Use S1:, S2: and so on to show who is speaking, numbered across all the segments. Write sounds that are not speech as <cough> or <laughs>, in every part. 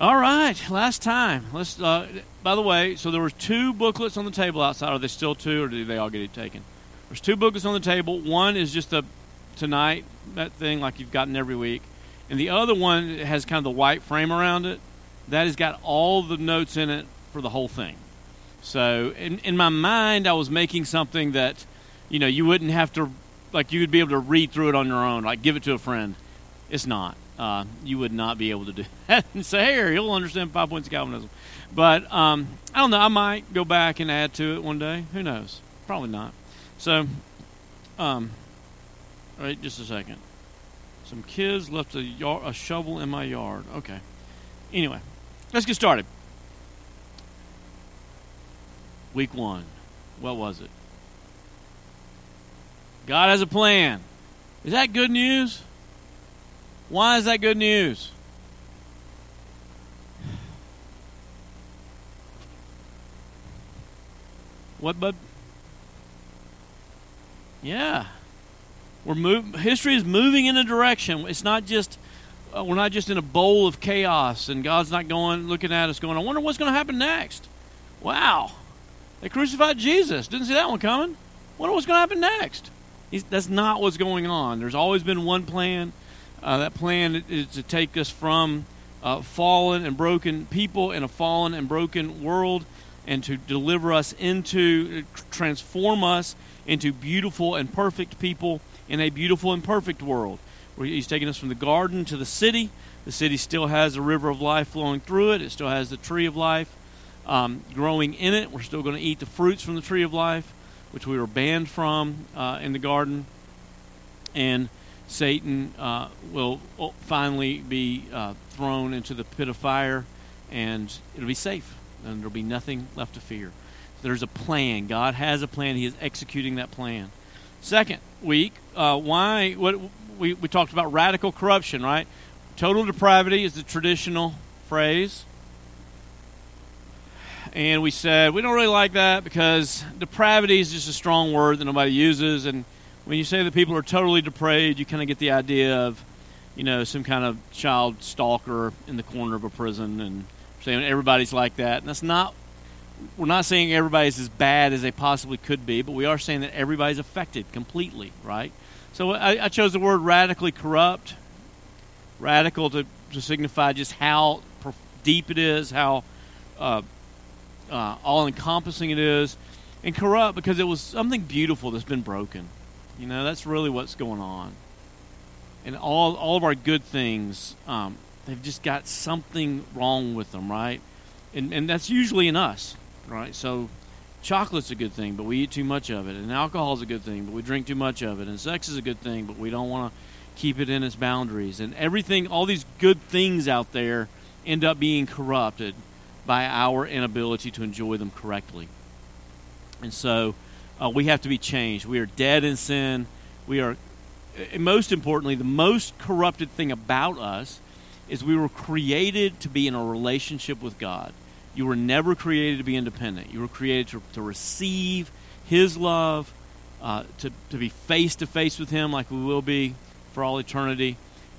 S1: All right, last time. Let's. Uh, by the way, so there were two booklets on the table outside. Are they still two, or did they all get taken? There's two booklets on the table. One is just the tonight that thing like you've gotten every week, and the other one has kind of the white frame around it. That has got all the notes in it for the whole thing. So in in my mind, I was making something that, you know, you wouldn't have to, like you would be able to read through it on your own, like give it to a friend. It's not uh, you would not be able to do <laughs> that and say, "Here, you'll understand five points of Calvinism." But um, I don't know. I might go back and add to it one day. Who knows? Probably not. So, um, wait just a second. Some kids left a, yard, a shovel in my yard. Okay. Anyway, let's get started. Week one. What was it? God has a plan. Is that good news? Why is that good news? What, bud? Yeah, we're move. History is moving in a direction. It's not just uh, we're not just in a bowl of chaos, and God's not going looking at us, going, "I wonder what's going to happen next." Wow, they crucified Jesus. Didn't see that one coming. Wonder what's going to happen next. He's, that's not what's going on. There's always been one plan. Uh, that plan is to take us from uh, fallen and broken people in a fallen and broken world and to deliver us into, transform us into beautiful and perfect people in a beautiful and perfect world. He's taking us from the garden to the city. The city still has a river of life flowing through it, it still has the tree of life um, growing in it. We're still going to eat the fruits from the tree of life, which we were banned from uh, in the garden. And Satan uh, will finally be uh, thrown into the pit of fire, and it'll be safe, and there'll be nothing left to fear. There's a plan. God has a plan. He is executing that plan. Second week, uh, why? What we we talked about radical corruption, right? Total depravity is the traditional phrase. And we said we don't really like that because depravity is just a strong word that nobody uses, and when you say that people are totally depraved, you kind of get the idea of, you know, some kind of child stalker in the corner of a prison and saying everybody's like that. And that's not, we're not saying everybody's as bad as they possibly could be, but we are saying that everybody's affected completely, right? So I, I chose the word radically corrupt, radical to, to signify just how deep it is, how uh, uh, all encompassing it is, and corrupt because it was something beautiful that's been broken. You know, that's really what's going on. And all all of our good things, um, they've just got something wrong with them, right? And and that's usually in us, right? So chocolate's a good thing, but we eat too much of it, and alcohol's a good thing, but we drink too much of it, and sex is a good thing, but we don't want to keep it in its boundaries. And everything, all these good things out there, end up being corrupted by our inability to enjoy them correctly. And so uh, we have to be changed. We are dead in sin. We are, most importantly, the most corrupted thing about us is we were created to be in a relationship with God. You were never created to be independent. You were created to, to receive His love, uh, to, to be face to face with Him like we will be for all eternity,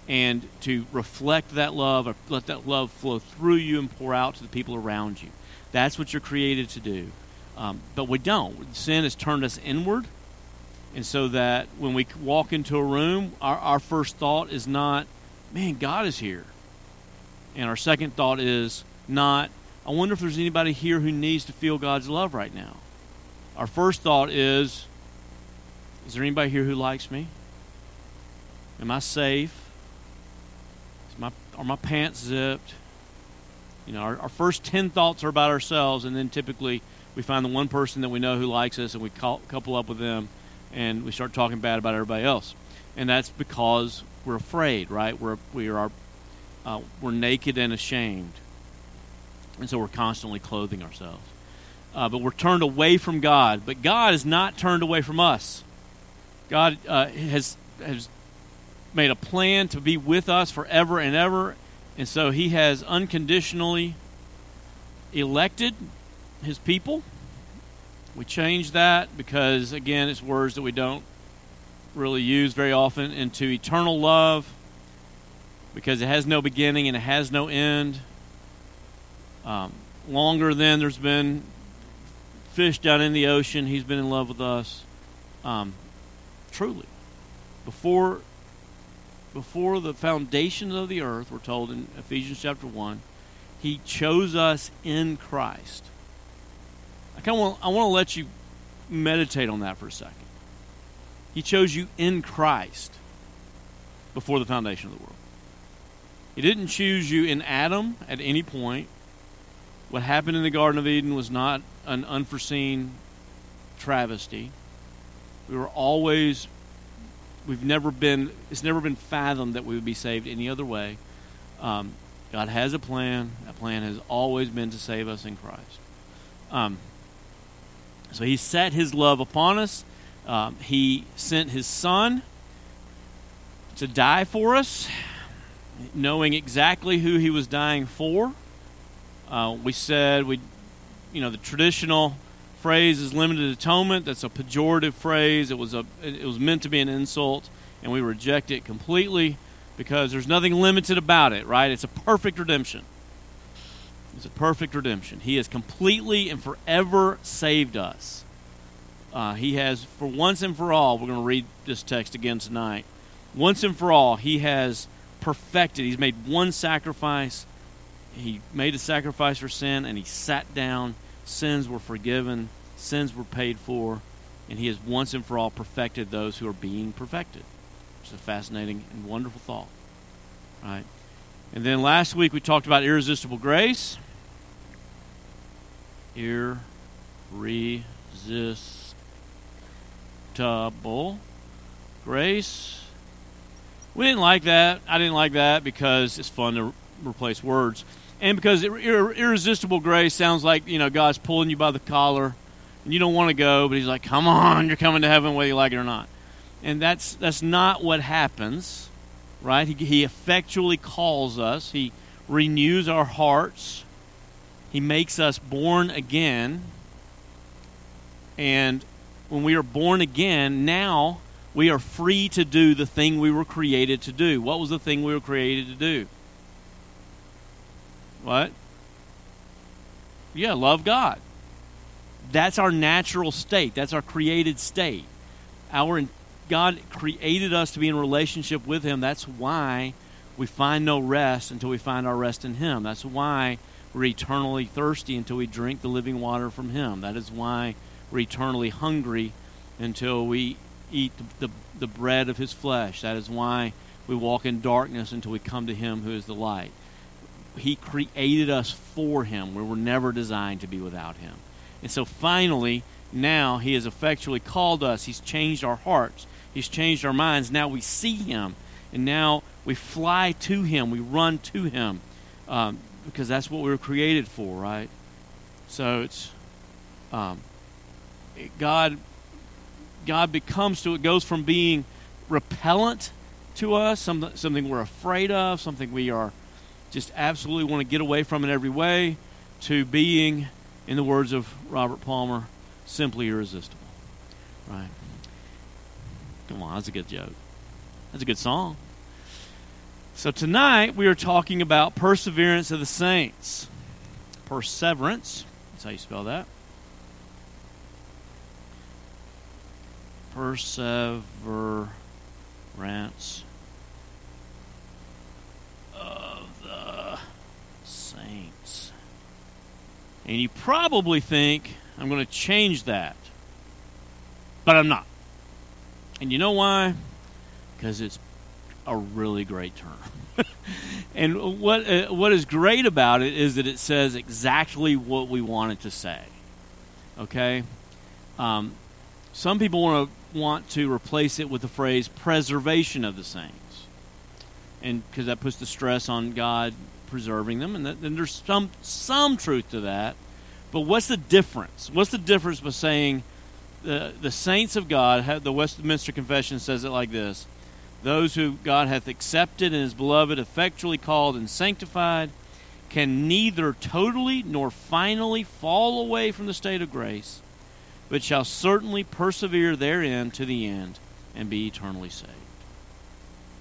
S1: and to reflect that love or let that love flow through you and pour out to the people around you. That's what you're created to do. Um, but we don't. Sin has turned us inward. And so that when we walk into a room, our, our first thought is not, man, God is here. And our second thought is not, I wonder if there's anybody here who needs to feel God's love right now. Our first thought is, is there anybody here who likes me? Am I safe? Is my, are my pants zipped? You know, our, our first 10 thoughts are about ourselves, and then typically we find the one person that we know who likes us and we call, couple up with them and we start talking bad about everybody else. And that's because we're afraid, right? We're, we are, uh, we're naked and ashamed. And so we're constantly clothing ourselves. Uh, but we're turned away from God. But God is not turned away from us. God uh, has, has made a plan to be with us forever and ever. And so he has unconditionally elected his people. We change that because, again, it's words that we don't really use very often into eternal love because it has no beginning and it has no end. Um, longer than there's been fish down in the ocean, He's been in love with us. Um, truly, before before the foundations of the earth, we're told in Ephesians chapter one, He chose us in Christ. I kind of want I want to let you meditate on that for a second. He chose you in Christ before the foundation of the world. He didn't choose you in Adam at any point. What happened in the Garden of Eden was not an unforeseen travesty. We were always, we've never been, it's never been fathomed that we would be saved any other way. Um, God has a plan. That plan has always been to save us in Christ. Um, so He set His love upon us. Um, he sent His Son to die for us, knowing exactly who He was dying for. Uh, we said we, you know, the traditional phrase is limited atonement. That's a pejorative phrase. It was a it was meant to be an insult, and we reject it completely because there's nothing limited about it. Right? It's a perfect redemption. It's a perfect redemption. He has completely and forever saved us. Uh, he has, for once and for all, we're going to read this text again tonight. Once and for all, He has perfected. He's made one sacrifice he made a sacrifice for sin and he sat down. Sins were forgiven, sins were paid for, and he has once and for all perfected those who are being perfected. It's a fascinating and wonderful thought. Right? And then last week we talked about irresistible grace. Irresistible grace. We didn't like that. I didn't like that because it's fun to replace words and because irresistible grace sounds like you know God's pulling you by the collar, and you don't want to go, but He's like, "Come on, you're coming to heaven whether you like it or not." And that's that's not what happens, right? He, he effectually calls us. He renews our hearts. He makes us born again. And when we are born again, now we are free to do the thing we were created to do. What was the thing we were created to do? What? Yeah, love God. That's our natural state. That's our created state. Our God created us to be in relationship with Him. That's why we find no rest until we find our rest in Him. That's why we're eternally thirsty until we drink the living water from Him. That is why we're eternally hungry until we eat the, the, the bread of His flesh. That is why we walk in darkness until we come to Him who is the light. He created us for Him. We were never designed to be without Him. And so finally, now He has effectually called us. He's changed our hearts, He's changed our minds. Now we see Him, and now we fly to Him, we run to Him, um, because that's what we were created for, right? So it's um, God. God becomes to it goes from being repellent to us, something, something we're afraid of, something we are just absolutely want to get away from in every way, to being, in the words of Robert Palmer, simply irresistible. Right? Come on, that's a good joke. That's a good song. So tonight we are talking about perseverance of the saints. Perseverance, that's how you spell that. Perseverance of the saints. And you probably think I'm going to change that. But I'm not. And you know why? Because it's a really great term. <laughs> and what uh, what is great about it is that it says exactly what we want it to say. Okay? Um, some people want to want to replace it with the phrase preservation of the saints. And because that puts the stress on God preserving them, and, that, and there's some some truth to that. But what's the difference? What's the difference by saying the the saints of God? The Westminster Confession says it like this: Those who God hath accepted and His beloved, effectually called and sanctified, can neither totally nor finally fall away from the state of grace, but shall certainly persevere therein to the end and be eternally saved.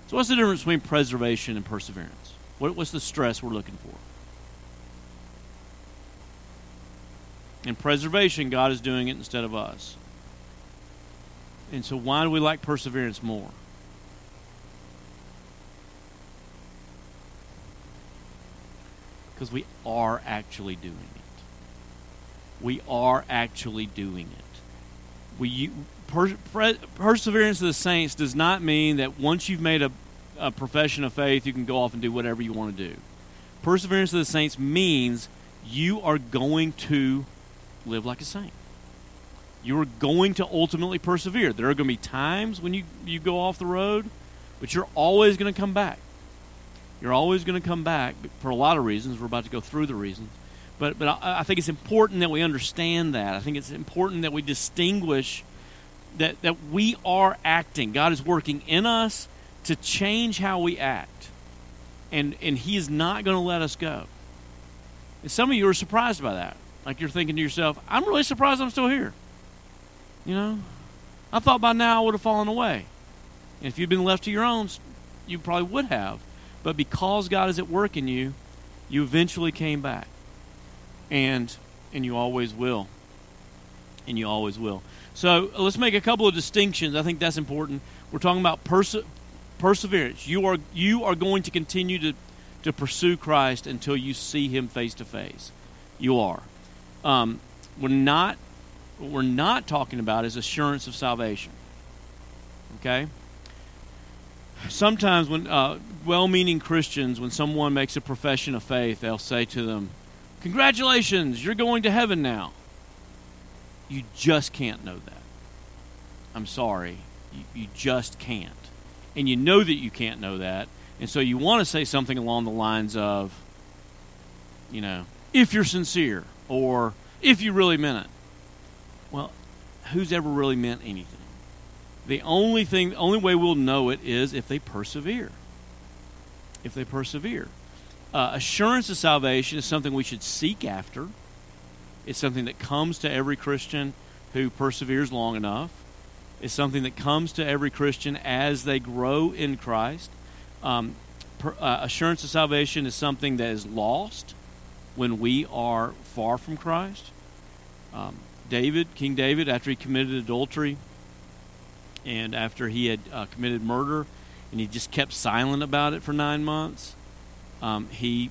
S1: So, what's the difference between preservation and perseverance? What, what's the stress we're looking for? In preservation, God is doing it instead of us. And so, why do we like perseverance more? Because we are actually doing it. We are actually doing it. We per, per, perseverance of the saints does not mean that once you've made a, a profession of faith, you can go off and do whatever you want to do. Perseverance of the saints means you are going to live like a saint. You are going to ultimately persevere. There are going to be times when you, you go off the road, but you're always going to come back. You're always going to come back for a lot of reasons. We're about to go through the reasons. But, but I, I think it's important that we understand that. I think it's important that we distinguish that, that we are acting. God is working in us to change how we act. And, and He is not going to let us go. And some of you are surprised by that. Like you're thinking to yourself, I'm really surprised I'm still here. You know, I thought by now I would have fallen away. And if you'd been left to your own, you probably would have. But because God is at work in you, you eventually came back. And and you always will. And you always will. So let's make a couple of distinctions. I think that's important. We're talking about perse- perseverance. You are you are going to continue to to pursue Christ until you see Him face to face. You are. Um, we're not what we're not talking about is assurance of salvation. Okay? Sometimes, when uh, well meaning Christians, when someone makes a profession of faith, they'll say to them, Congratulations, you're going to heaven now. You just can't know that. I'm sorry. You, you just can't. And you know that you can't know that. And so you want to say something along the lines of, you know, if you're sincere or if you really meant it. Well, who's ever really meant anything? The only thing, the only way we'll know it is if they persevere. If they persevere. Uh, assurance of salvation is something we should seek after. It's something that comes to every Christian who perseveres long enough. It's something that comes to every Christian as they grow in Christ. Um, per, uh, assurance of salvation is something that is lost when we are far from Christ. Um, David, King David, after he committed adultery and after he had uh, committed murder, and he just kept silent about it for nine months, um, he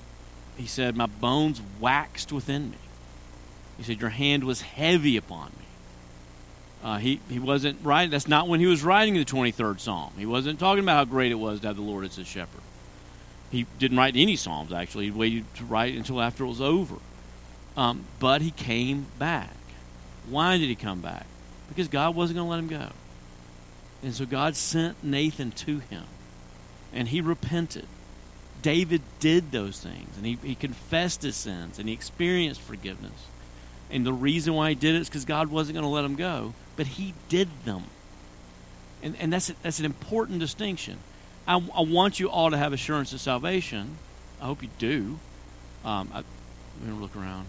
S1: he said, "My bones waxed within me." He said, "Your hand was heavy upon me." Uh, he he wasn't writing. That's not when he was writing the twenty third psalm. He wasn't talking about how great it was to have the Lord as his shepherd. He didn't write any psalms actually. He waited to write until after it was over. Um, but he came back. Why did he come back? Because God wasn't going to let him go. And so God sent Nathan to him, and he repented. David did those things, and he, he confessed his sins, and he experienced forgiveness. And the reason why he did it is because God wasn't going to let him go, but he did them. And, and that's, a, that's an important distinction. I, I want you all to have assurance of salvation. I hope you do. Um, I, I'm look around.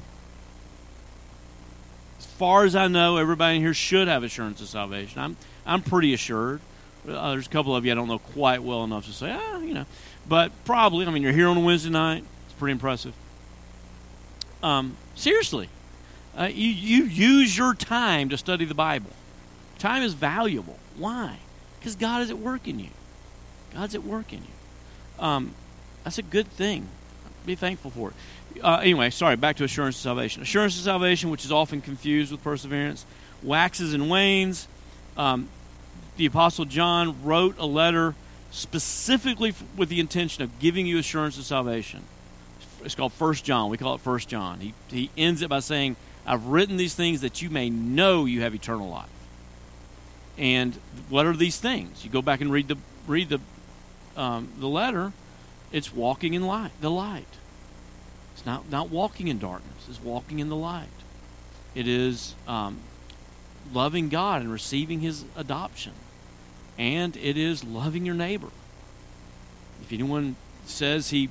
S1: As far as I know, everybody in here should have assurance of salvation. I'm, I'm pretty assured. Uh, there's a couple of you I don't know quite well enough to say, ah, you know. But probably, I mean, you're here on a Wednesday night. It's pretty impressive. Um, seriously, uh, you, you use your time to study the Bible. Time is valuable. Why? Because God is at work in you. God's at work in you. Um, that's a good thing. Be thankful for it. Uh, anyway, sorry, back to assurance of salvation. Assurance of salvation, which is often confused with perseverance, waxes and wanes. Um, the Apostle John wrote a letter specifically with the intention of giving you assurance of salvation. It's called First John. We call it First John. He, he ends it by saying, I've written these things that you may know you have eternal life. And what are these things? You go back and read the read the um, the letter. It's walking in light, the light. It's not not walking in darkness. It's walking in the light. It is um, loving God and receiving His adoption, and it is loving your neighbor. If anyone says he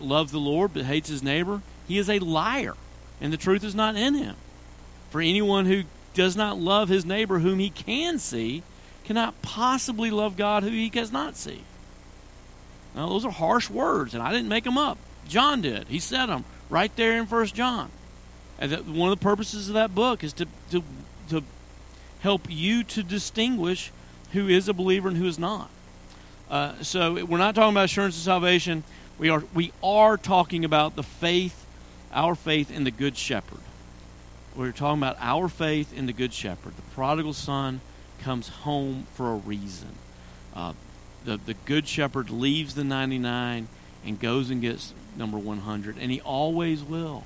S1: loves the Lord but hates his neighbor, he is a liar and the truth is not in him. For anyone who does not love his neighbor whom he can see cannot possibly love God who he does not see. Now, those are harsh words, and I didn't make them up. John did. He said them right there in First John. And that one of the purposes of that book is to, to, to help you to distinguish who is a believer and who is not. Uh, so we're not talking about assurance of salvation. We are we are talking about the faith, our faith in the Good Shepherd. We're talking about our faith in the Good Shepherd. The prodigal son comes home for a reason. Uh, the the Good Shepherd leaves the ninety nine and goes and gets number one hundred, and he always will.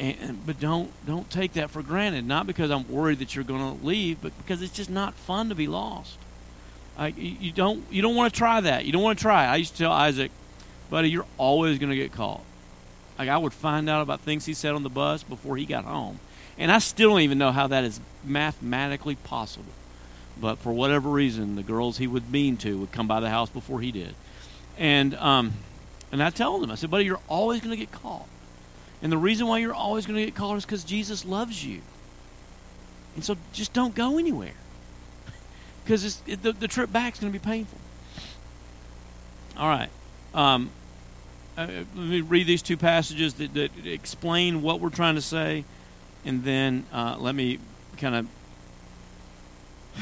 S1: And, but don't don't take that for granted. Not because I'm worried that you're going to leave, but because it's just not fun to be lost. I, you don't you don't want to try that. You don't want to try. I used to tell Isaac, buddy, you're always going to get caught. Like I would find out about things he said on the bus before he got home, and I still don't even know how that is mathematically possible. But for whatever reason, the girls he would mean to would come by the house before he did, and um, and I told them, I said, buddy, you're always going to get caught. And the reason why you're always going to get called is because Jesus loves you. And so just don't go anywhere. <laughs> Because it, the, the trip back is going to be painful. All right. Um, uh, let me read these two passages that, that, explain what we're trying to say. And then uh, let me kind of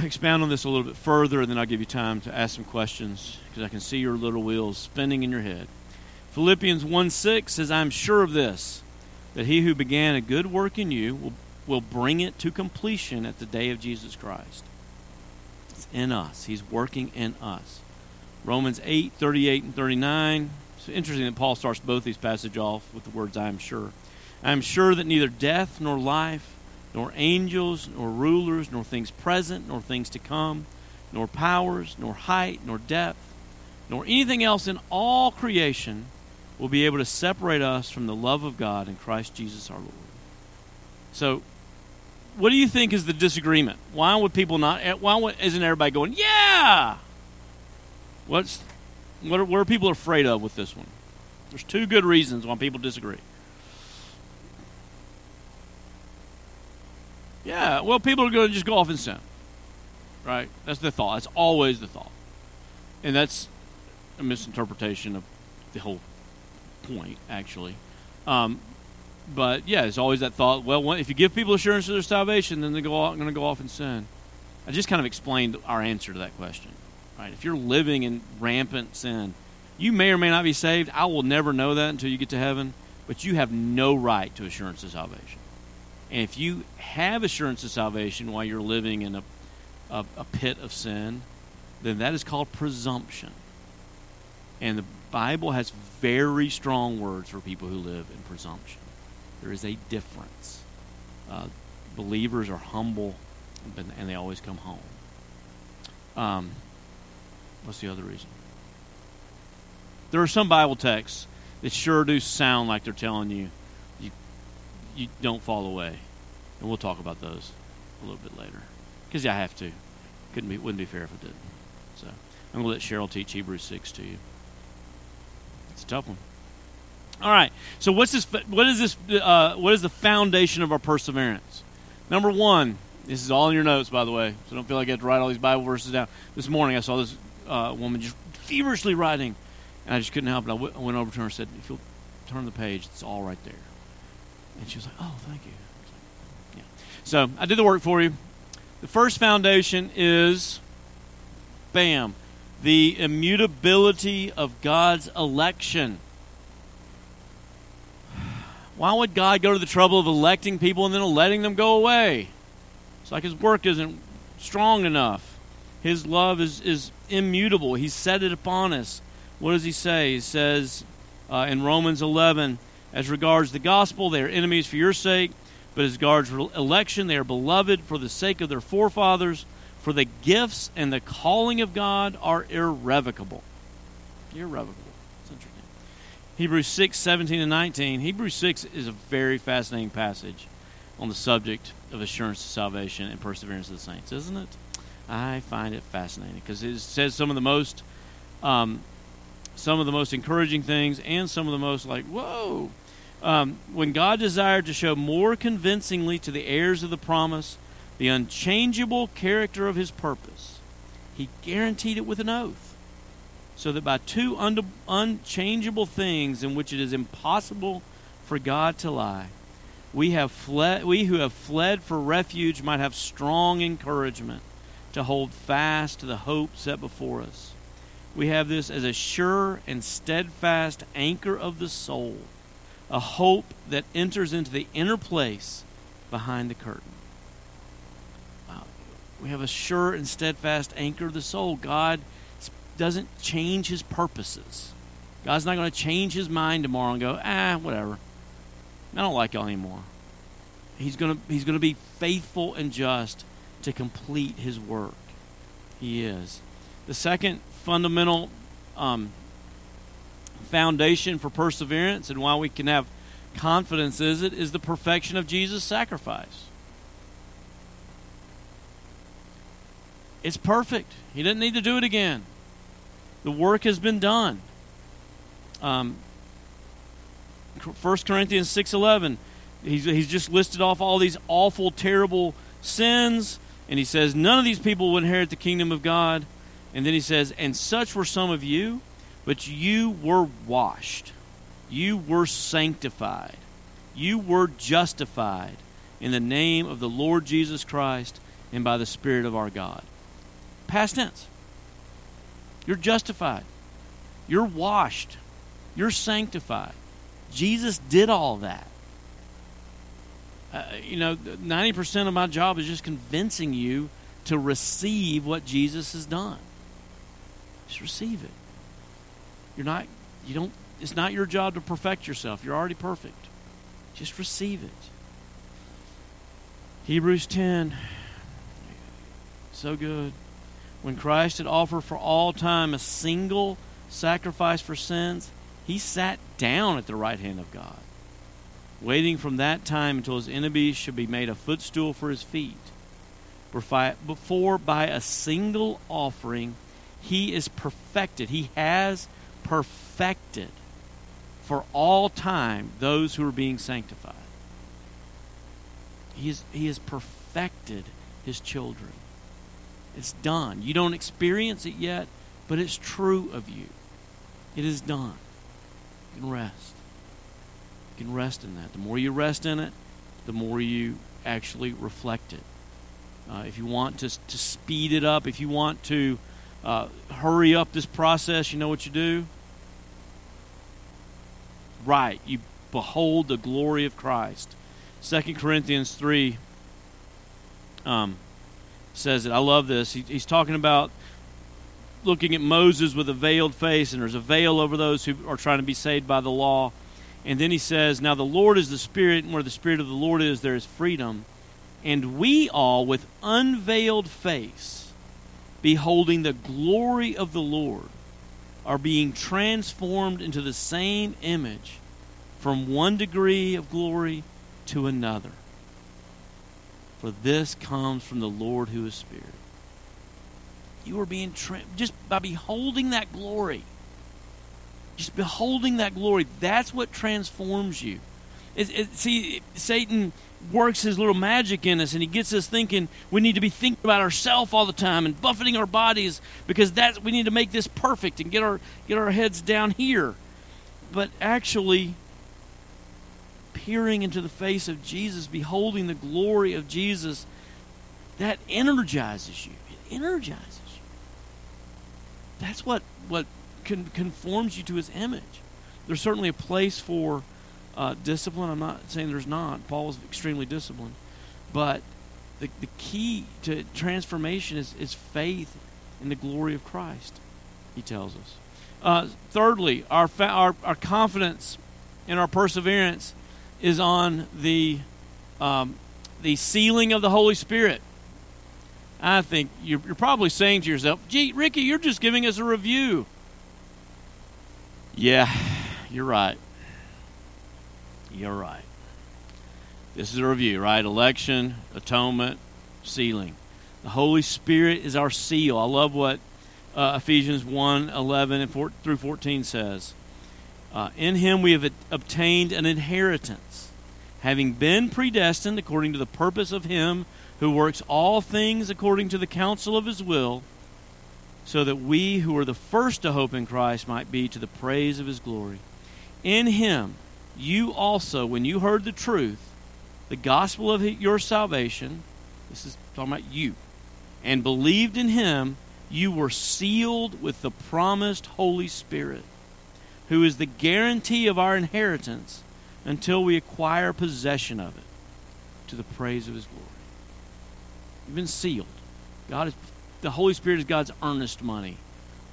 S1: expound on this a little bit further, and then I'll give you time to ask some questions because I can see your little wheels spinning in your head. Philippians 1 6 says, I'm sure of this that he who began a good work in you will, will bring it to completion at the day of Jesus Christ. It's in us. He's working in us. Romans 8, 38 and 39. It's interesting that Paul starts both these passages off with the words, I am sure. I am sure that neither death nor life, nor angels, nor rulers, nor things present, nor things to come, nor powers, nor height, nor depth, nor anything else in all creation will be able to separate us from the love of God in Christ Jesus our Lord. So, what do you think is the disagreement? Why would people not? Why isn't everybody going, yeah? What's what are, what are people afraid of with this one? There's two good reasons why people disagree. Yeah, well, people are going to just go off and sin. Right? That's the thought. That's always the thought. And that's a misinterpretation of the whole point, actually. Um, but yeah, it's always that thought. Well, if you give people assurance of their salvation, then they go going to go off and sin. I just kind of explained our answer to that question. Right? If you're living in rampant sin, you may or may not be saved. I will never know that until you get to heaven. But you have no right to assurance of salvation. And if you have assurance of salvation while you're living in a, a, a pit of sin, then that is called presumption. And the Bible has very strong words for people who live in presumption. There is a difference. Uh, believers are humble, and they always come home. Um, what's the other reason? There are some Bible texts that sure do sound like they're telling you you don't fall away, and we'll talk about those a little bit later because I have to. Couldn't be wouldn't be fair if I didn't. So I'm going to let Cheryl teach Hebrews six to you. It's a tough one. All right. So what's this? What is this? Uh, what is the foundation of our perseverance? Number one. This is all in your notes, by the way. So don't feel like you have to write all these Bible verses down. This morning I saw this uh, woman just feverishly writing, and I just couldn't help it. I, w- I went over to her and said, "If you'll turn the page, it's all right there." And she was like, "Oh, thank you." Like, yeah. So I did the work for you. The first foundation is, bam, the immutability of God's election. Why would God go to the trouble of electing people and then letting them go away? It's like his work isn't strong enough. His love is, is immutable. He set it upon us. What does he say? He says uh, in Romans 11, as regards the gospel, they are enemies for your sake, but as regards election, they are beloved for the sake of their forefathers. For the gifts and the calling of God are irrevocable. Irrevocable. Interesting. Hebrews 6, 17 and 19. Hebrews 6 is a very fascinating passage on the subject of assurance of salvation and perseverance of the saints, isn't it? I find it fascinating because it says some of the most um, some of the most encouraging things and some of the most like whoa um, when god desired to show more convincingly to the heirs of the promise the unchangeable character of his purpose, he guaranteed it with an oath. So that by two un- unchangeable things in which it is impossible for God to lie. We have fled we who have fled for refuge might have strong encouragement to hold fast to the hope set before us. We have this as a sure and steadfast anchor of the soul, a hope that enters into the inner place behind the curtain. Wow. We have a sure and steadfast anchor of the soul. God doesn't change his purposes. God's not going to change his mind tomorrow and go, ah, whatever. I don't like y'all anymore. He's going to, he's going to be faithful and just to complete his work. He is. The second fundamental um, foundation for perseverance and why we can have confidence is it is the perfection of Jesus' sacrifice. It's perfect. He didn't need to do it again. The work has been done. Um, 1 Corinthians 6.11, he's, he's just listed off all these awful, terrible sins, and he says, none of these people will inherit the kingdom of God. And then he says, and such were some of you, but you were washed. You were sanctified. You were justified in the name of the Lord Jesus Christ and by the Spirit of our God. Past tense. You're justified. You're washed. You're sanctified. Jesus did all that. Uh, you know, 90% of my job is just convincing you to receive what Jesus has done. Just receive it. You're not, you don't, it's not your job to perfect yourself. You're already perfect. Just receive it. Hebrews 10. So good. When Christ had offered for all time a single sacrifice for sins, he sat down at the right hand of God, waiting from that time until his enemies should be made a footstool for his feet. Before by a single offering he is perfected, he has perfected for all time those who are being sanctified. He, is, he has perfected his children. It's done. You don't experience it yet, but it's true of you. It is done You can rest. You can rest in that. The more you rest in it, the more you actually reflect it. Uh, if you want to, to speed it up, if you want to uh, hurry up this process, you know what you do? Right. You behold the glory of Christ. 2 Corinthians 3 um, says it. I love this. He, he's talking about looking at Moses with a veiled face, and there's a veil over those who are trying to be saved by the law. And then he says, Now the Lord is the Spirit, and where the Spirit of the Lord is, there is freedom. And we all, with unveiled face, beholding the glory of the Lord, are being transformed into the same image from one degree of glory to another. For this comes from the Lord who is Spirit. You are being tra- just by beholding that glory. Just beholding that glory. That's what transforms you. It, it, see, Satan works his little magic in us, and he gets us thinking we need to be thinking about ourselves all the time and buffeting our bodies because that's we need to make this perfect and get our get our heads down here. But actually, peering into the face of Jesus, beholding the glory of Jesus, that energizes you. It energizes. You that's what what con- conforms you to His image. There's certainly a place for uh, discipline. I'm not saying there's not. Paul was extremely disciplined, but the the key to transformation is is faith in the glory of Christ. He tells us. Uh, thirdly, our, fa- our our confidence and our perseverance is on the um, the sealing of the Holy Spirit. I think you're, you're probably saying to yourself, gee, Ricky, you're just giving us a review. Yeah, you're right. You're right. This is a review, right? Election, atonement, sealing. The Holy Spirit is our seal. I love what uh, Ephesians 1 11 and 4, through 14 says. Uh, in him we have obtained an inheritance, having been predestined according to the purpose of him who works all things according to the counsel of his will, so that we who are the first to hope in Christ might be to the praise of his glory. In him you also, when you heard the truth, the gospel of your salvation, this is talking about you, and believed in him, you were sealed with the promised Holy Spirit, who is the guarantee of our inheritance until we acquire possession of it to the praise of his glory. You've been sealed. God is the Holy Spirit is God's earnest money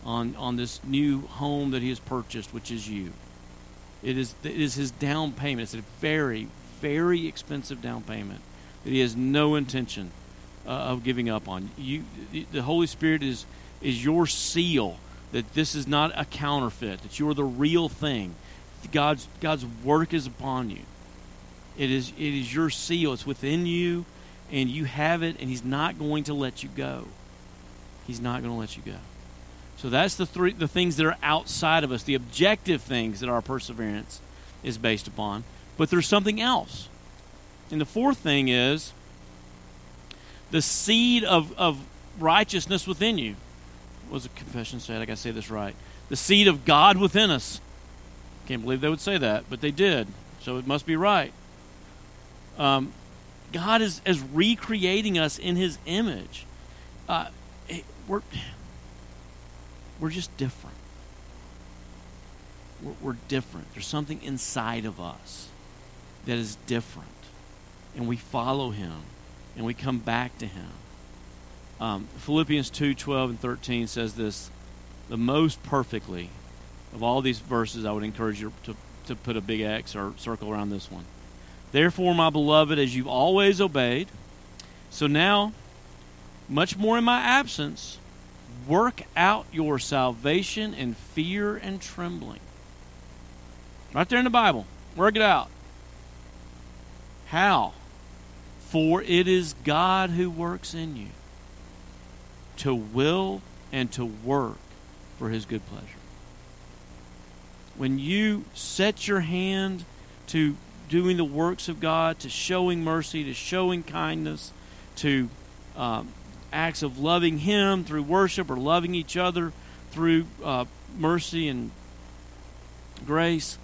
S1: on, on this new home that he has purchased, which is you. It is, it is his down payment. It's a very, very expensive down payment that he has no intention uh, of giving up on. You, the Holy Spirit is, is your seal that this is not a counterfeit, that you are the real thing. God's, God's work is upon you. It is, it is your seal. It's within you, and you have it, and He's not going to let you go. He's not going to let you go. So that's the three the things that are outside of us, the objective things that our perseverance is based upon. But there's something else. And the fourth thing is the seed of, of righteousness within you. What was a confession said? I gotta say this right. The seed of God within us. Can't believe they would say that, but they did. So it must be right. Um, God is, is recreating us in His image. Uh, we're we're just different. We're, we're different. There's something inside of us that is different, and we follow Him, and we come back to Him. Um, Philippians 2 12 and 13 says this the most perfectly of all these verses. I would encourage you to, to put a big X or circle around this one. Therefore, my beloved, as you've always obeyed, so now, much more in my absence, work out your salvation in fear and trembling. Right there in the Bible. Work it out. How? For it is God who works in you to will and to work for his good pleasure. When you set your hand to doing the works of God, to showing mercy, to showing kindness, to um, acts of loving Him through worship or loving each other through uh, mercy and grace,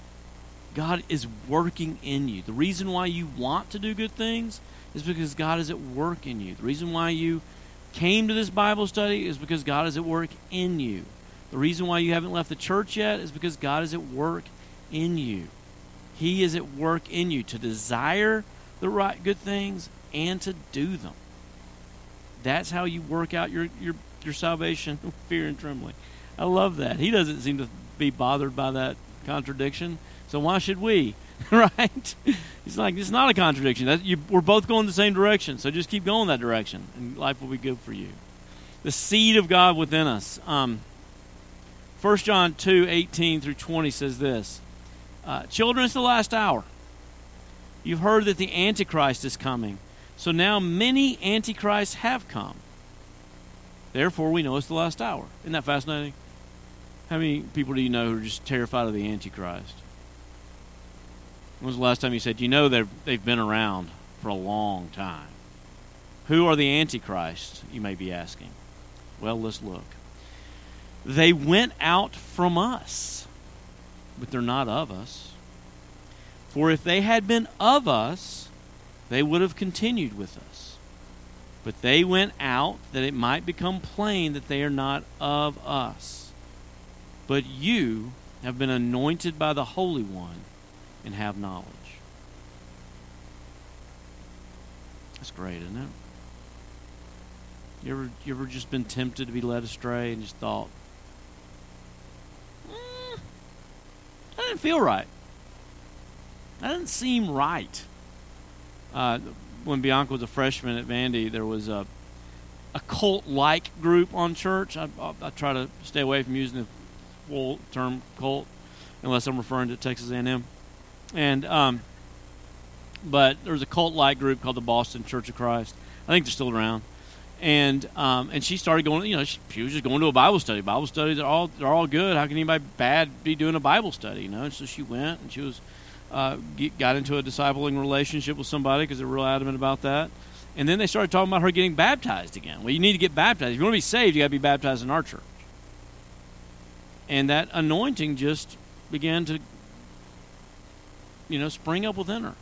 S1: God is working in you. The reason why you want to do good things is because God is at work in you. The reason why you came to this Bible study is because God is at work in you. The reason why you haven't left the church yet is because God is at work in you. He is at work in you to desire the right good things and to do them. That's how you work out your your your salvation, <laughs> fear and trembling. I love that. He doesn't seem to be bothered by that contradiction. So why should we? <laughs> right? He's like, it's not a contradiction. That, you, we're both going the same direction. So just keep going that direction, and life will be good for you. The seed of God within us. Um, 1 John 2 18 through 20 says this uh, Children, it's the last hour. You've heard that the Antichrist is coming. So now many antichrists have come. Therefore, we know it's the last hour. Isn't that fascinating? How many people do you know who are just terrified of the Antichrist? When was the last time you said, you know, they've, been around for a long time? Who are the Antichrists, you may be asking? Well, let's look. They went out from us, but they're not of us. For if they had been of us, they would have continued with us. But they went out that it might become plain that they are not of us. But you have been anointed by the Holy One and have knowledge. That's great, isn't it? You ever, you ever just been tempted to be led astray and just thought, mm, that didn't feel right. That didn't seem right uh, when Bianca was a freshman at Vandy, there was a a cult-like group on church. I, I, I, try to stay away from using the full term cult unless I'm referring to Texas A&M. And um, but there was a cult-like group called the Boston Church of Christ. I think they're still around. And um, and she started going. You know, she, she, was just going to a Bible study. Bible studies are all they're all good. How can anybody bad be doing a Bible study? You know. And so she went, and she was uh, got into a discipling relationship with somebody because they're real adamant about that. And then they started talking about her getting baptized again. Well, you need to get baptized. If you want to be saved, you got to be baptized in our church. And that anointing just began to you know, spring up within her.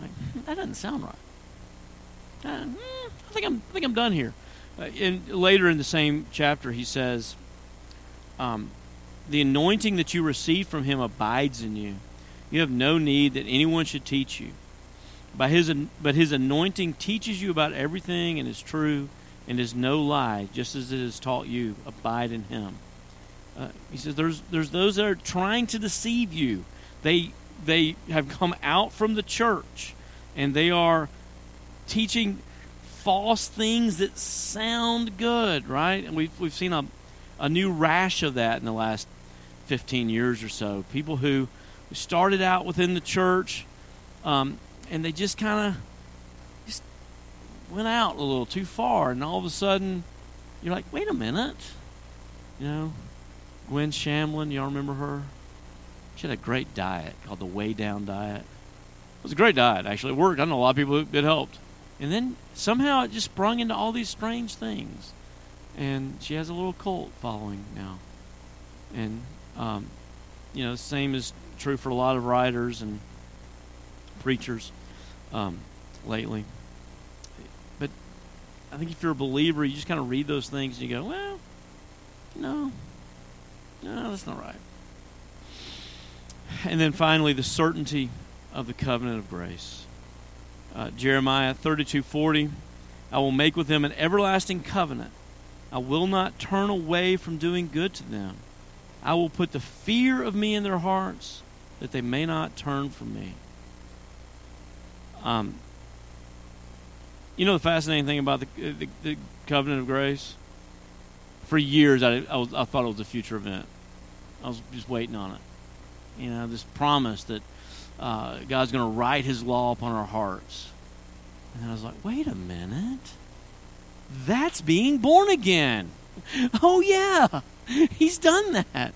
S1: Like, that doesn't sound right. Uh, hmm, I think I'm, I think I'm done here. Uh, and later in the same chapter, he says, um, "The anointing that you receive from Him abides in you. You have no need that anyone should teach you. By His, but His anointing teaches you about everything and is true, and is no lie, just as it has taught you. Abide in Him." Uh, he says, "There's there's those that are trying to deceive you. They they have come out from the church, and they are teaching." false things that sound good, right? And we've, we've seen a, a new rash of that in the last 15 years or so. People who started out within the church um, and they just kind of just went out a little too far, and all of a sudden you're like, wait a minute. You know, Gwen Shamblin, y'all remember her? She had a great diet called the Weigh Down Diet. It was a great diet, actually. It worked. I know a lot of people it helped. And then somehow it just sprung into all these strange things. And she has a little cult following now. And, um, you know, same is true for a lot of writers and preachers um, lately. But I think if you're a believer, you just kind of read those things and you go, well, no, no, that's not right. And then finally, the certainty of the covenant of grace. Uh, Jeremiah 32:40, I will make with them an everlasting covenant. I will not turn away from doing good to them. I will put the fear of me in their hearts that they may not turn from me. Um, you know the fascinating thing about the, the, the covenant of grace? For years, I, I, was, I thought it was a future event. I was just waiting on it. You know, this promise that uh, God's going to write His law upon our hearts. And I was like, wait a minute. That's being born again. <laughs> Oh, yeah. He's done that.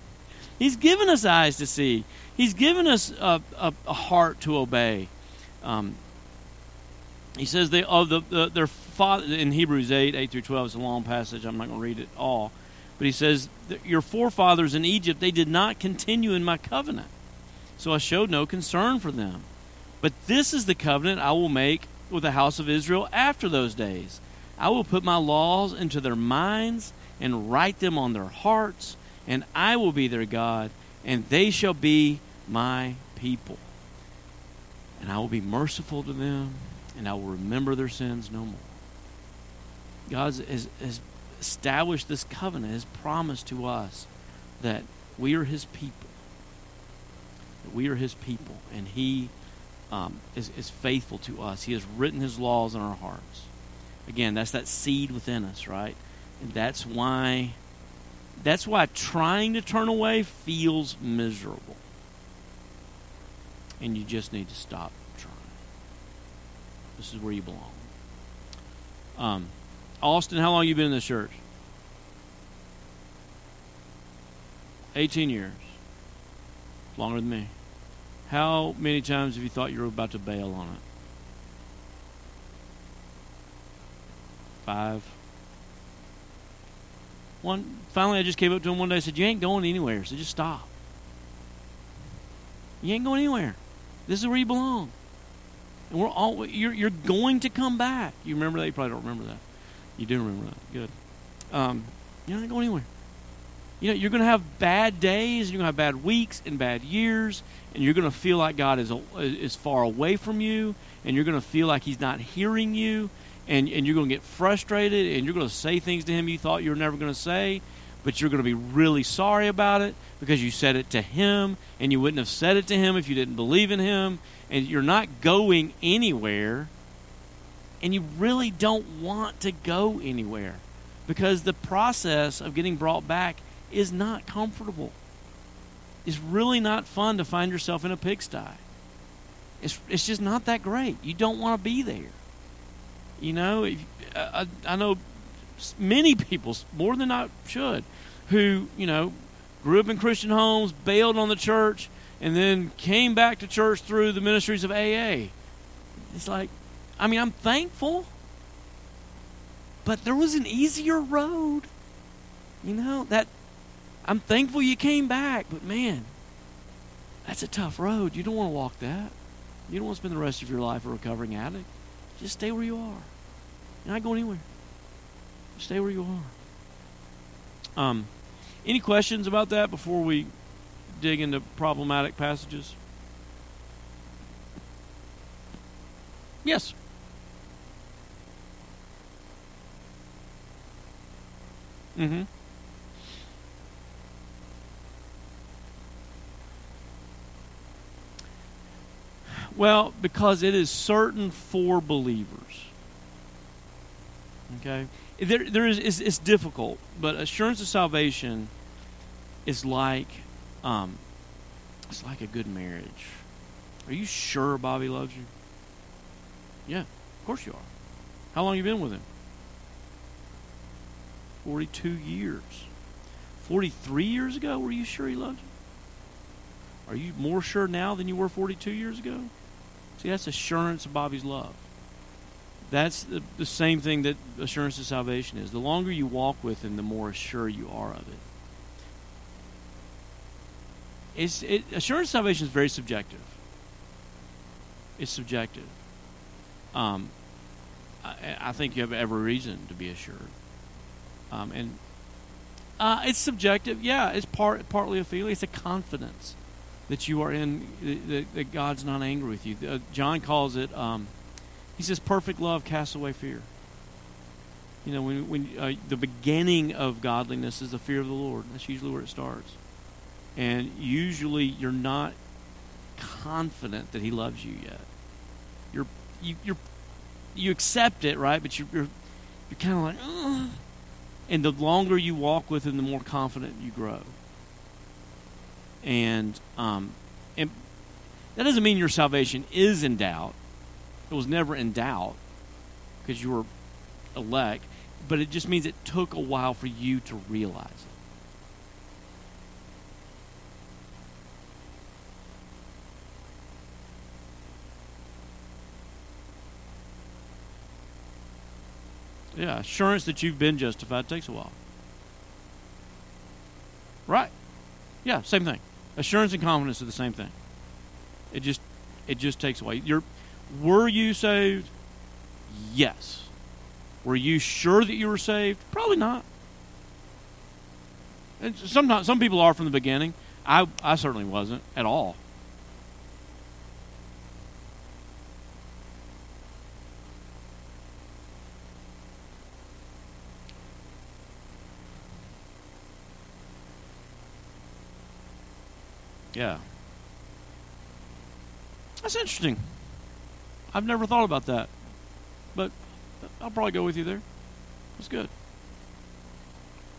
S1: He's given us eyes to see, He's given us a, a, a heart to obey. Um, he says they of the, the, their father in Hebrews 8 8 through 12 is a long passage I'm not going to read it all but he says your forefathers in Egypt they did not continue in my covenant so I showed no concern for them. But this is the covenant I will make with the house of Israel after those days. I will put my laws into their minds and write them on their hearts, and I will be their God, and they shall be my people. And I will be merciful to them, and I will remember their sins no more. God has, has established this covenant, has promised to us that we are his people That we are his people, and he um, is, is faithful to us. He has written his laws in our hearts. Again, that's that seed within us, right? And that's why that's why trying to turn away feels miserable. And you just need to stop trying. This is where you belong. Um, Austin, how long you been in this church? 18 years. Longer than me. How many times have you thought you were about to bail on it? Five. One. Finally, I just came up to him one day and said, "You ain't going anywhere, so just stop. You ain't going anywhere. This is where you belong, and we're all you're you're going to come back. You remember that? You probably don't remember that. You do remember that. Good. Um, you're not going anywhere. You know, you're going to have bad days, and you're going to have bad weeks and bad years, and you're going to feel like God is, is far away from you, and you're going to feel like He's not hearing you, and, and you're going to get frustrated, and you're going to say things to Him you thought you were never going to say, but you're going to be really sorry about it because you said it to Him, and you wouldn't have said it to Him if you didn't believe in Him, and you're not going anywhere, and you really don't want to go anywhere because the process of getting brought back is not comfortable. It's really not fun to find yourself in a pigsty. It's, it's just not that great. You don't want to be there. You know, if, uh, I, I know many people, more than I should, who, you know, grew up in Christian homes, bailed on the church, and then came back to church through the ministries of AA. It's like, I mean, I'm thankful, but there was an easier road. You know, that I'm thankful you came back, but man, That's a tough road. You don't want to walk that. You don't want to spend the rest of your life a recovering addict. Just stay where you are. You're not going anywhere. Stay where you are. Um, any questions about that before we dig into problematic passages? Yes. Mm-hmm. Well, because it is certain for believers. Okay? There, there is, it's, it's difficult, but assurance of salvation is like, um, it's like a good marriage. Are you sure Bobby loves you? Yeah, of course you are. How long you been with him? 42 years. 43 years ago, were you sure he loved you? Are you more sure now than you were 42 years ago? See, that's assurance of Bobby's love. That's the, the same thing that assurance of salvation is. The longer you walk with Him, the more sure you are of it. It's, it assurance of salvation is very subjective. It's subjective. Um, I, I, think you have every reason to be assured. Um, and uh, it's subjective. Yeah, it's part partly a feeling. It's a confidence that you are in that, that God's not angry with you. Uh, John calls it. Um, he says, "Perfect love casts away fear." You know, when when uh, the beginning of godliness is the fear of the Lord. That's usually where it starts. And usually, you're not confident that He loves you yet. You're you you're you accept it, right? But you're you're, you're kind of like, Ugh. and the longer you walk with Him, the more confident you grow and um, and that doesn't mean your salvation is in doubt. It was never in doubt because you were elect, but it just means it took a while for you to realize it. Yeah, assurance that you've been justified takes a while. Right. Yeah, same thing. Assurance and confidence are the same thing. It just it just takes away. You're were you saved? Yes. Were you sure that you were saved? Probably not. And sometimes some people are from the beginning. I I certainly wasn't at all. Yeah. That's interesting. I've never thought about that. But I'll probably go with you there. That's good.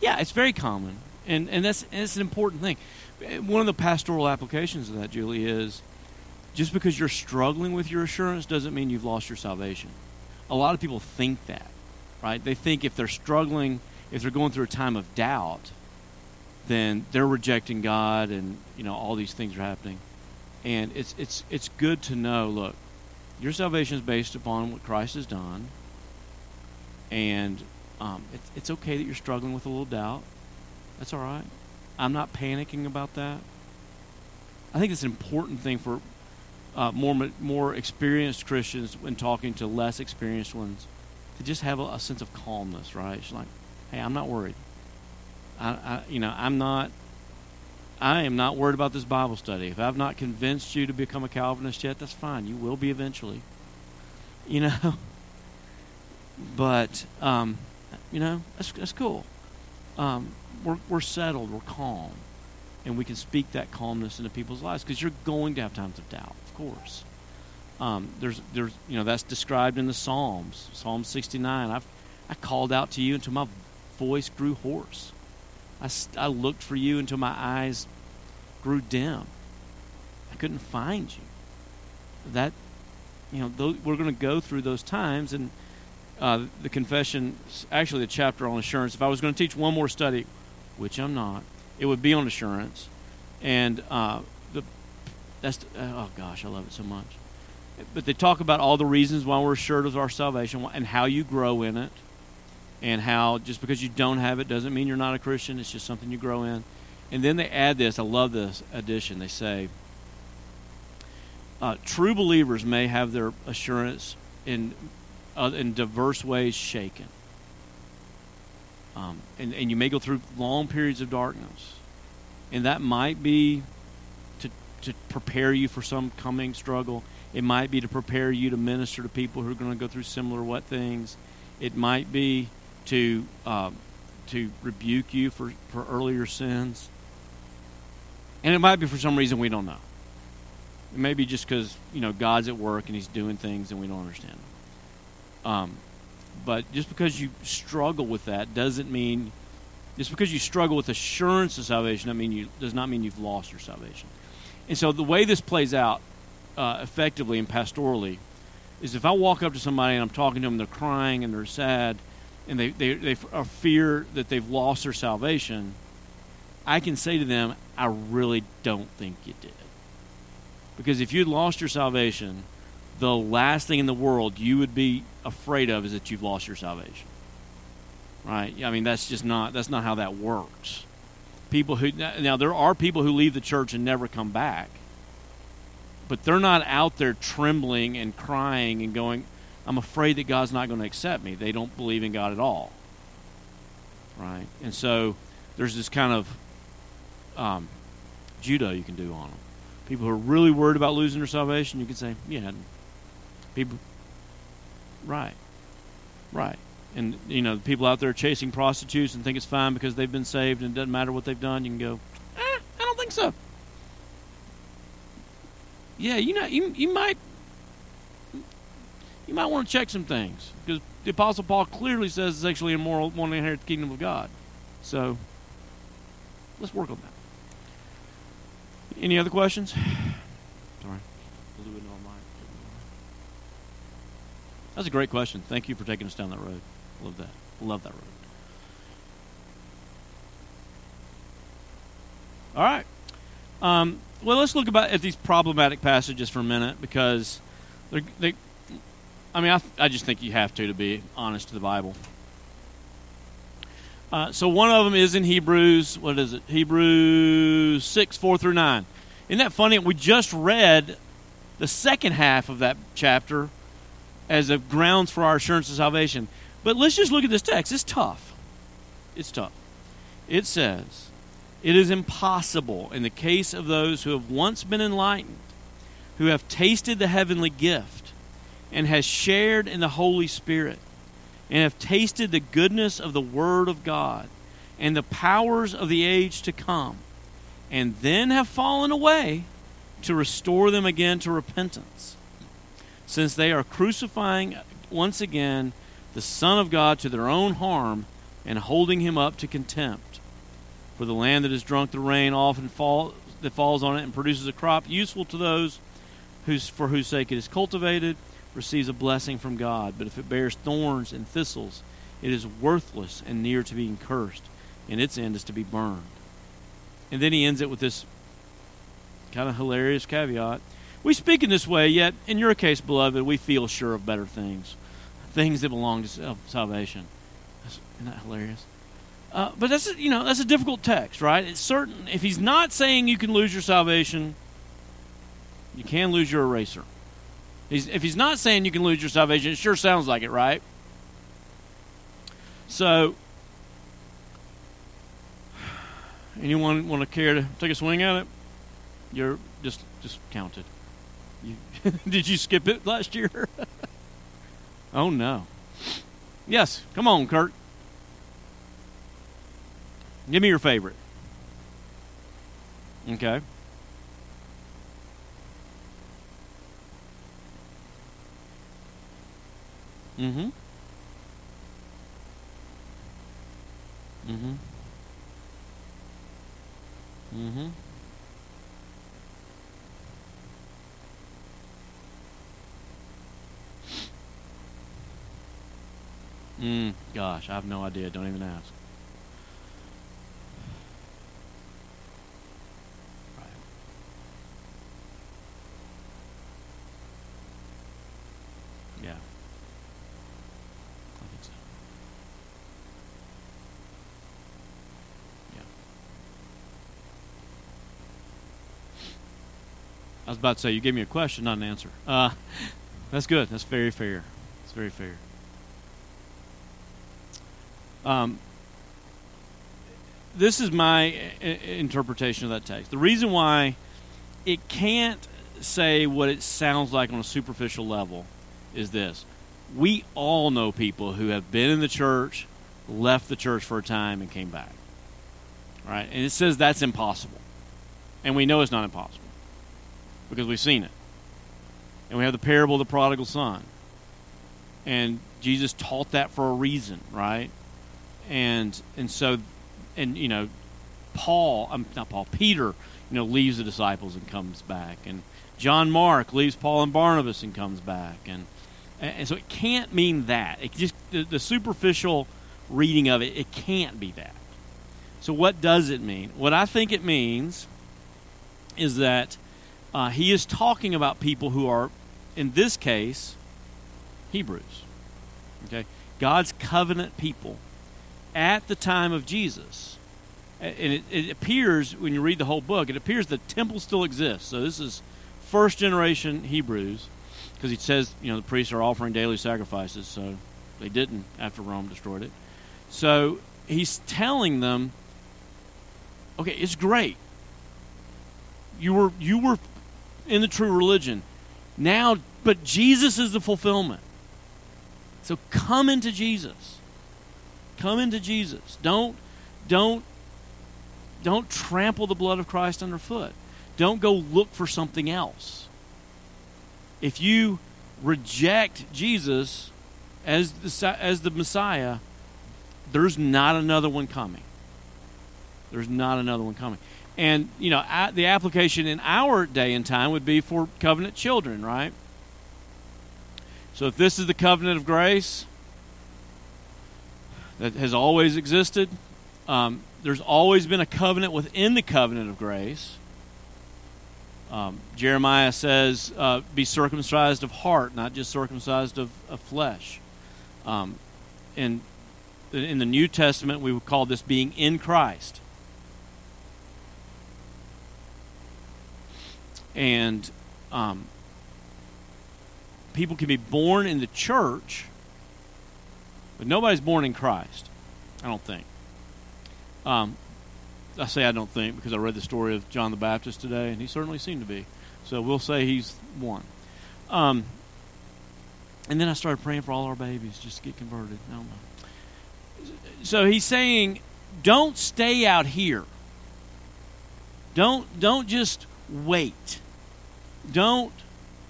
S1: Yeah, it's very common. And and that's and it's an important thing. One of the pastoral applications of that, Julie, is just because you're struggling with your assurance doesn't mean you've lost your salvation. A lot of people think that, right? They think if they're struggling, if they're going through a time of doubt, then they're rejecting God, and you know all these things are happening. And it's it's it's good to know. Look, your salvation is based upon what Christ has done, and um, it's it's okay that you're struggling with a little doubt. That's all right. I'm not panicking about that. I think it's an important thing for uh, more more experienced Christians when talking to less experienced ones to just have a, a sense of calmness. Right? It's like, hey, I'm not worried. I, I, you know, I'm not. I am not worried about this Bible study. If I've not convinced you to become a Calvinist yet, that's fine. You will be eventually. You <laughs> know. But um, you know, that's that's cool. Um, we're we're settled. We're calm, and we can speak that calmness into people's lives because you're going to have times of doubt, of course. Um, there's there's you know that's described in the Psalms. Psalm 69. I've I called out to you until my voice grew hoarse. I, I looked for you until my eyes grew dim. I couldn't find you. That, you know, we're going to go through those times. And uh, the confession, actually, the chapter on assurance. If I was going to teach one more study, which I'm not, it would be on assurance. And uh, the that's oh gosh, I love it so much. But they talk about all the reasons why we're assured of our salvation and how you grow in it and how just because you don't have it doesn't mean you're not a Christian. It's just something you grow in. And then they add this. I love this addition. They say, uh, true believers may have their assurance in uh, in diverse ways shaken. Um, and, and you may go through long periods of darkness. And that might be to, to prepare you for some coming struggle. It might be to prepare you to minister to people who are going to go through similar what things. It might be to um, to rebuke you for, for earlier sins. And it might be for some reason we don't know. It may be just because you know God's at work and He's doing things and we don't understand. Them. Um, but just because you struggle with that doesn't mean just because you struggle with assurance of salvation, I mean you does not mean you've lost your salvation. And so the way this plays out uh, effectively and pastorally is if I walk up to somebody and I'm talking to them, they're crying and they're sad, and they they, they uh, fear that they've lost their salvation. I can say to them, I really don't think you did. Because if you'd lost your salvation, the last thing in the world you would be afraid of is that you've lost your salvation. Right? I mean, that's just not that's not how that works. People who now there are people who leave the church and never come back. But they're not out there trembling and crying and going, I'm afraid that God's not going to accept me. They don't believe in God at all. Right? And so there's this kind of um, judo you can do on them. People who are really worried about losing their salvation, you can say, yeah, people, right, right. And, you know, people out there chasing prostitutes and think it's fine because they've been saved and it doesn't matter what they've done, you can go, eh, I don't think so. Yeah, you know, you, you might you might want to check some things because the Apostle Paul clearly says it's actually immoral won't inherit the kingdom of God. So let's work on that. Any other questions? <sighs> Sorry. That's a great question. Thank you for taking us down that road. Love that. Love that road. All right. Um, well, let's look about at these problematic passages for a minute because they. I mean, I, I just think you have to to be honest to the Bible. Uh, so one of them is in Hebrews. What is it? Hebrews six four through nine. Isn't that funny? We just read the second half of that chapter as a grounds for our assurance of salvation. But let's just look at this text. It's tough. It's tough. It says, "It is impossible in the case of those who have once been enlightened, who have tasted the heavenly gift, and has shared in the Holy Spirit." and have tasted the goodness of the Word of God and the powers of the age to come, and then have fallen away to restore them again to repentance, since they are crucifying once again the Son of God to their own harm and holding him up to contempt. For the land that has drunk the rain often that falls on it and produces a crop useful to those whose, for whose sake it is cultivated receives a blessing from God, but if it bears thorns and thistles, it is worthless and near to being cursed, and its end is to be burned. And then he ends it with this kind of hilarious caveat. We speak in this way, yet in your case, beloved, we feel sure of better things, things that belong to salvation. Isn't that hilarious? Uh, but that's you know that's a difficult text, right? It's certain if he's not saying you can lose your salvation, you can lose your eraser. He's, if he's not saying you can lose your salvation, it sure sounds like it, right? So, anyone want to care to take a swing at it? You're just just counted. You, <laughs> did you skip it last year? <laughs> oh no. Yes, come on, Kurt. Give me your favorite. Okay. Mm-hmm. Mm-hmm. Mm-hmm. Mm, gosh, I have no idea. Don't even ask. I was about to say you gave me a question, not an answer. Uh, that's good. That's very fair. It's very fair. Um, this is my interpretation of that text. The reason why it can't say what it sounds like on a superficial level is this. We all know people who have been in the church, left the church for a time, and came back. Right? And it says that's impossible. And we know it's not impossible because we've seen it. And we have the parable of the prodigal son. And Jesus taught that for a reason, right? And and so and you know, Paul, I'm um, not Paul, Peter, you know, leaves the disciples and comes back. And John Mark leaves Paul and Barnabas and comes back. And and so it can't mean that. It just the, the superficial reading of it, it can't be that. So what does it mean? What I think it means is that uh, he is talking about people who are, in this case, Hebrews. Okay, God's covenant people at the time of Jesus. And it, it, appears when you read the whole book, it appears the temple still exists. So this is first generation Hebrews, because he says you know the priests are offering daily sacrifices. So they didn't after Rome destroyed it. So he's telling them, okay, it's great. You were you were in the true religion. Now, but Jesus is the fulfillment. So come into Jesus. Come into Jesus. Don't don't don't trample the blood of Christ underfoot. Don't go look for something else. If you reject Jesus as the, as the Messiah, there's not another one coming. There's not another one coming. And, you know, the application in our day and time would be for covenant children, right? So if this is the covenant of grace that has always existed, um, there's always been a covenant within the covenant of grace. Um, Jeremiah says, uh, be circumcised of heart, not just circumcised of, of flesh. Um, and in the New Testament, we would call this being in Christ. And um, people can be born in the church, but nobody's born in Christ. I don't think. Um, I say I don't think because I read the story of John the Baptist today, and he certainly seemed to be. So we'll say he's one. Um, and then I started praying for all our babies just to get converted. I don't know. So he's saying, don't stay out here. Don't don't just wait don't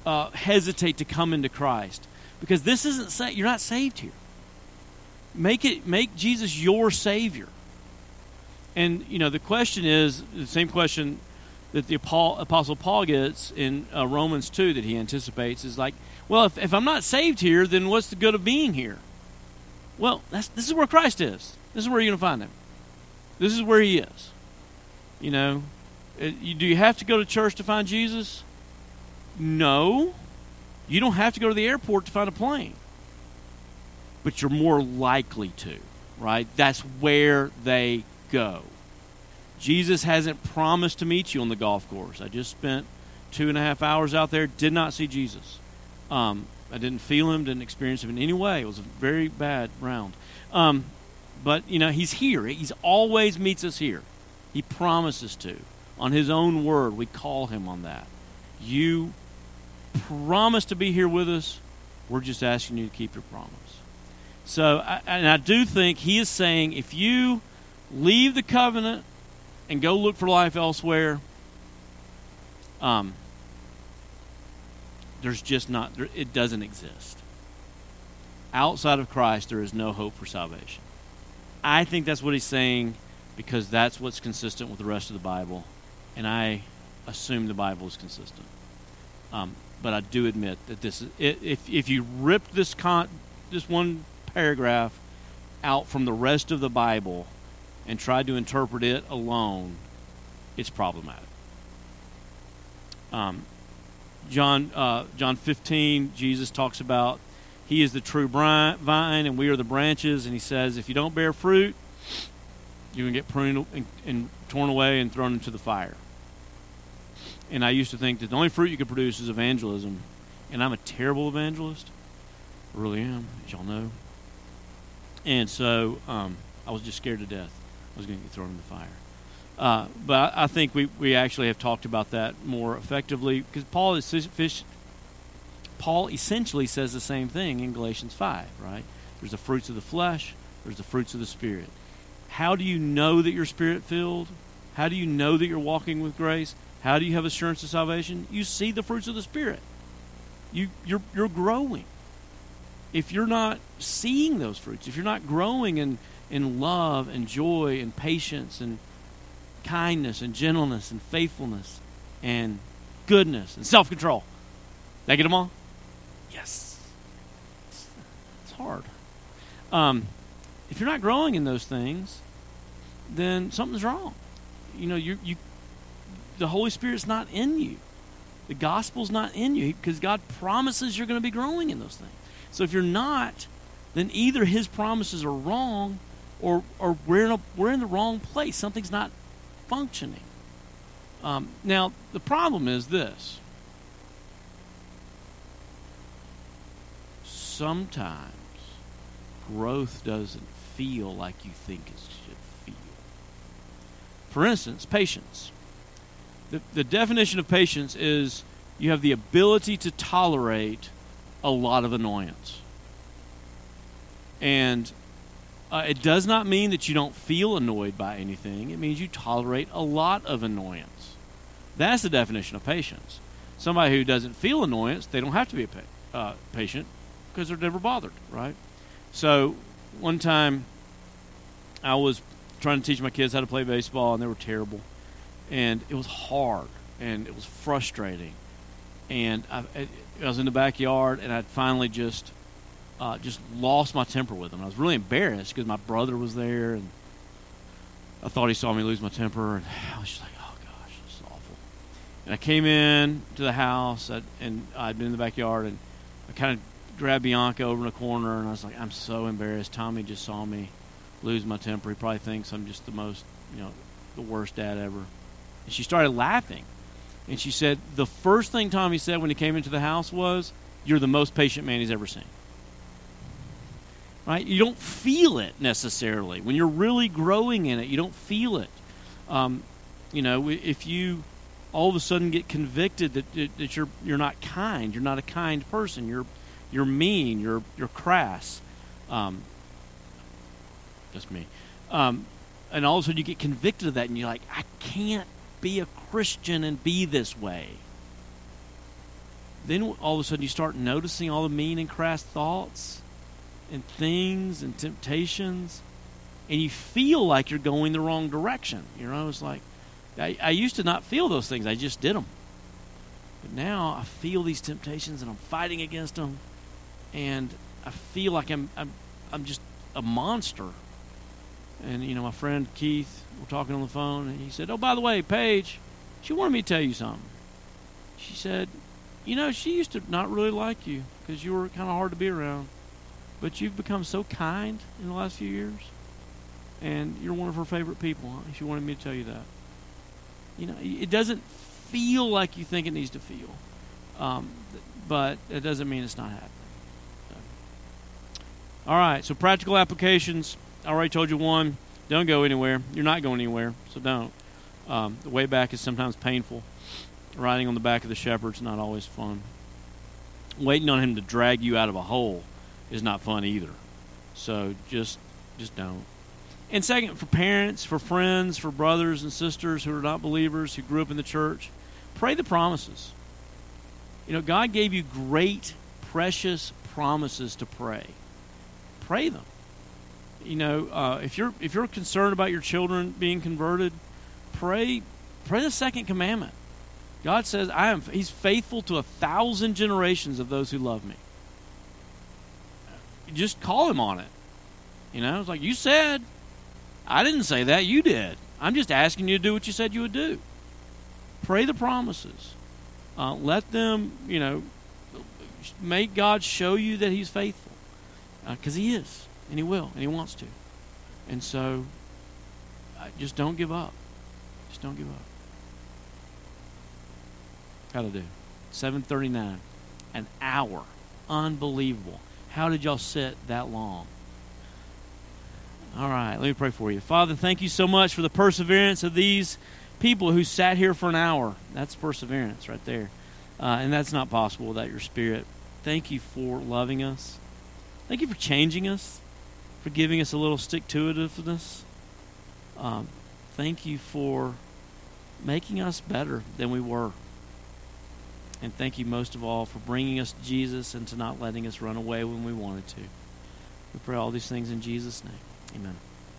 S1: uh, hesitate to come into Christ because this isn't sa- you're not saved here. Make it make Jesus your Savior. And you know the question is the same question that the Apostle Paul gets in uh, Romans two that he anticipates is like, well, if, if I'm not saved here, then what's the good of being here? Well, that's, this is where Christ is. This is where you're going to find him. This is where he is. You know, it, you, do you have to go to church to find Jesus? No. You don't have to go to the airport to find a plane. But you're more likely to, right? That's where they go. Jesus hasn't promised to meet you on the golf course. I just spent two and a half hours out there, did not see Jesus. Um, I didn't feel him, didn't experience him in any way. It was a very bad round. Um, but, you know, he's here. He's always meets us here. He promises to. On his own word, we call him on that. You promised to be here with us. We're just asking you to keep your promise. So, and I do think he is saying if you leave the covenant and go look for life elsewhere, um, there's just not, it doesn't exist. Outside of Christ, there is no hope for salvation. I think that's what he's saying because that's what's consistent with the rest of the Bible, and I assume the Bible is consistent. Um, but I do admit that this is if if you rip this con this one paragraph out from the rest of the Bible and try to interpret it alone, it's problematic. Um, John uh, John 15, Jesus talks about he is the true vine and we are the branches, and he says if you don't bear fruit, you can get pruned and, and torn away and thrown into the fire. And I used to think that the only fruit you could produce is evangelism. And I'm a terrible evangelist. I really am, as y'all know. And so um, I was just scared to death. I was going to get thrown in the fire. Uh, but I, I think we, we actually have talked about that more effectively because Paul is fish, Paul essentially says the same thing in Galatians 5, right? There's the fruits of the flesh, there's the fruits of the Spirit. How do you know that you're spirit filled? How do you know that you're walking with grace? How do you have assurance of salvation? You see the fruits of the Spirit. You, you're, you're growing. If you're not seeing those fruits, if you're not growing in, in love and joy and patience and kindness and gentleness and faithfulness and goodness and self control, did I get them all? Yes. It's hard. Um, if you're not growing in those things, then something's wrong. You know, you you the Holy Spirit's not in you. The gospel's not in you because God promises you're going to be growing in those things. So if you're not, then either His promises are wrong, or or we're in a, we're in the wrong place. Something's not functioning. Um, now the problem is this: sometimes growth doesn't feel like you think it should feel. For instance, patience. The, the definition of patience is you have the ability to tolerate a lot of annoyance. And uh, it does not mean that you don't feel annoyed by anything, it means you tolerate a lot of annoyance. That's the definition of patience. Somebody who doesn't feel annoyance, they don't have to be a pa- uh, patient because they're never bothered, right? So one time I was trying to teach my kids how to play baseball, and they were terrible. And it was hard, and it was frustrating. And I, I was in the backyard, and I'd finally just uh, just lost my temper with them. I was really embarrassed because my brother was there, and I thought he saw me lose my temper, and <sighs> I was just like, "Oh gosh, this is awful." And I came in to the house, and I'd been in the backyard, and I kind of grabbed Bianca over in a corner, and I was like, I'm so embarrassed. Tommy just saw me lose my temper. He probably thinks I'm just the most, you know, the worst dad ever. And she started laughing. And she said, The first thing Tommy said when he came into the house was, You're the most patient man he's ever seen. Right? You don't feel it necessarily. When you're really growing in it, you don't feel it. Um, you know, if you all of a sudden get convicted that, that you're you're not kind, you're not a kind person, you're you're mean, you're you're crass. Um, just me. Um, and all of a sudden you get convicted of that, and you're like, I can't be a Christian and be this way. Then all of a sudden you start noticing all the mean and crass thoughts and things and temptations, and you feel like you're going the wrong direction. You know, it's like I, I used to not feel those things; I just did them. But now I feel these temptations, and I'm fighting against them and I feel like I'm I'm I'm just a monster. And you know, my friend Keith, we're talking on the phone, and he said, "Oh, by the way, Paige, she wanted me to tell you something." She said, "You know, she used to not really like you because you were kind of hard to be around, but you've become so kind in the last few years, and you're one of her favorite people." Huh? She wanted me to tell you that. You know, it doesn't feel like you think it needs to feel, um, but it doesn't mean it's not happening. All right, so practical applications. I already told you one. Don't go anywhere. You're not going anywhere, so don't. Um, the way back is sometimes painful. Riding on the back of the shepherd's not always fun. Waiting on him to drag you out of a hole is not fun either. So just just don't. And second, for parents, for friends, for brothers and sisters who are not believers, who grew up in the church, pray the promises. You know, God gave you great, precious promises to pray pray them. You know, uh, if you're if you're concerned about your children being converted, pray pray the second commandment. God says, "I am." He's faithful to a thousand generations of those who love me. Just call him on it. You know, it's like you said. I didn't say that. You did. I'm just asking you to do what you said you would do. Pray the promises. Uh, let them, you know, make God show you that He's faithful because uh, he is, and he will, and he wants to. And so, just don't give up. Just don't give up. How to do? 739. An hour. Unbelievable. How did y'all sit that long? All right, let me pray for you. Father, thank you so much for the perseverance of these people who sat here for an hour. That's perseverance right there. Uh, and that's not possible without your spirit. Thank you for loving us. Thank you for changing us, for giving us a little stick to itiveness. Um, thank you for making us better than we were. And thank you most of all for bringing us Jesus and to not letting us run away when we wanted to. We pray all these things in Jesus' name. Amen.